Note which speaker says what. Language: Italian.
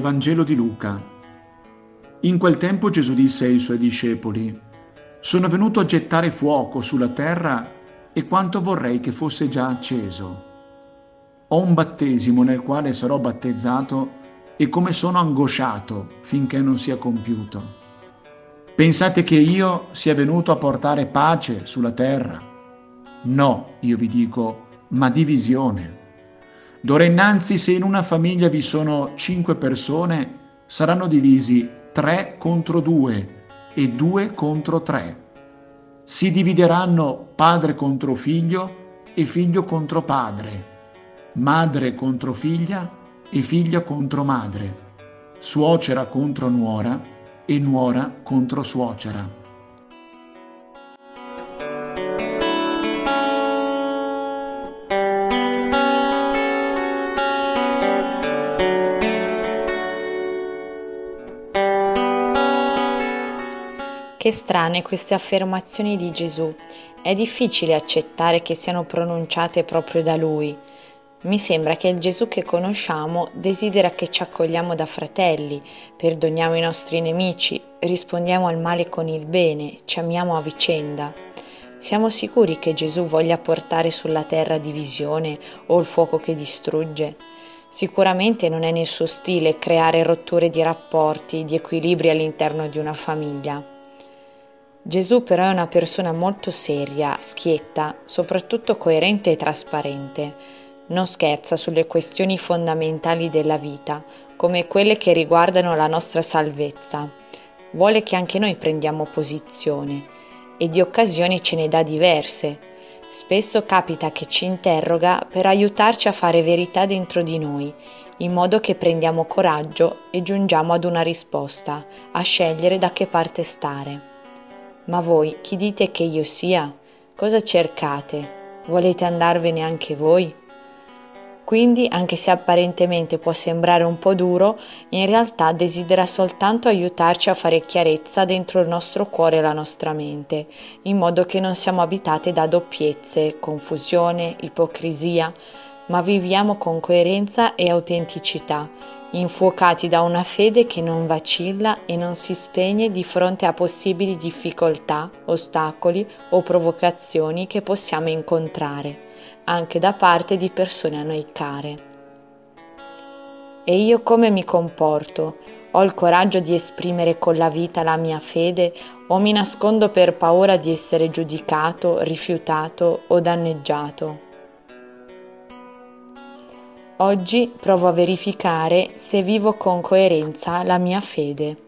Speaker 1: Vangelo di Luca. In quel tempo Gesù disse ai suoi discepoli, Sono venuto a gettare fuoco sulla terra e quanto vorrei che fosse già acceso. Ho un battesimo nel quale sarò battezzato e come sono angosciato finché non sia compiuto. Pensate che io sia venuto a portare pace sulla terra? No, io vi dico, ma divisione. D'ora innanzi, se in una famiglia vi sono cinque persone, saranno divisi tre contro due e due contro tre. Si divideranno padre contro figlio e figlio contro padre, madre contro figlia e figlia contro madre, suocera contro nuora e nuora contro suocera.
Speaker 2: Che strane queste affermazioni di Gesù. È difficile accettare che siano pronunciate proprio da Lui. Mi sembra che il Gesù che conosciamo desidera che ci accogliamo da fratelli, perdoniamo i nostri nemici, rispondiamo al male con il bene, ci amiamo a vicenda. Siamo sicuri che Gesù voglia portare sulla terra divisione o il fuoco che distrugge? Sicuramente non è nel suo stile creare rotture di rapporti, di equilibri all'interno di una famiglia. Gesù però è una persona molto seria, schietta, soprattutto coerente e trasparente. Non scherza sulle questioni fondamentali della vita, come quelle che riguardano la nostra salvezza. Vuole che anche noi prendiamo posizione e di occasioni ce ne dà diverse. Spesso capita che ci interroga per aiutarci a fare verità dentro di noi, in modo che prendiamo coraggio e giungiamo ad una risposta, a scegliere da che parte stare. Ma voi chi dite che io sia? Cosa cercate? Volete andarvene anche voi? Quindi, anche se apparentemente può sembrare un po' duro, in realtà desidera soltanto aiutarci a fare chiarezza dentro il nostro cuore e la nostra mente, in modo che non siamo abitate da doppiezze, confusione, ipocrisia, ma viviamo con coerenza e autenticità infuocati da una fede che non vacilla e non si spegne di fronte a possibili difficoltà, ostacoli o provocazioni che possiamo incontrare, anche da parte di persone a noi care. E io come mi comporto? Ho il coraggio di esprimere con la vita la mia fede o mi nascondo per paura di essere giudicato, rifiutato o danneggiato? Oggi provo a verificare se vivo con coerenza la mia fede.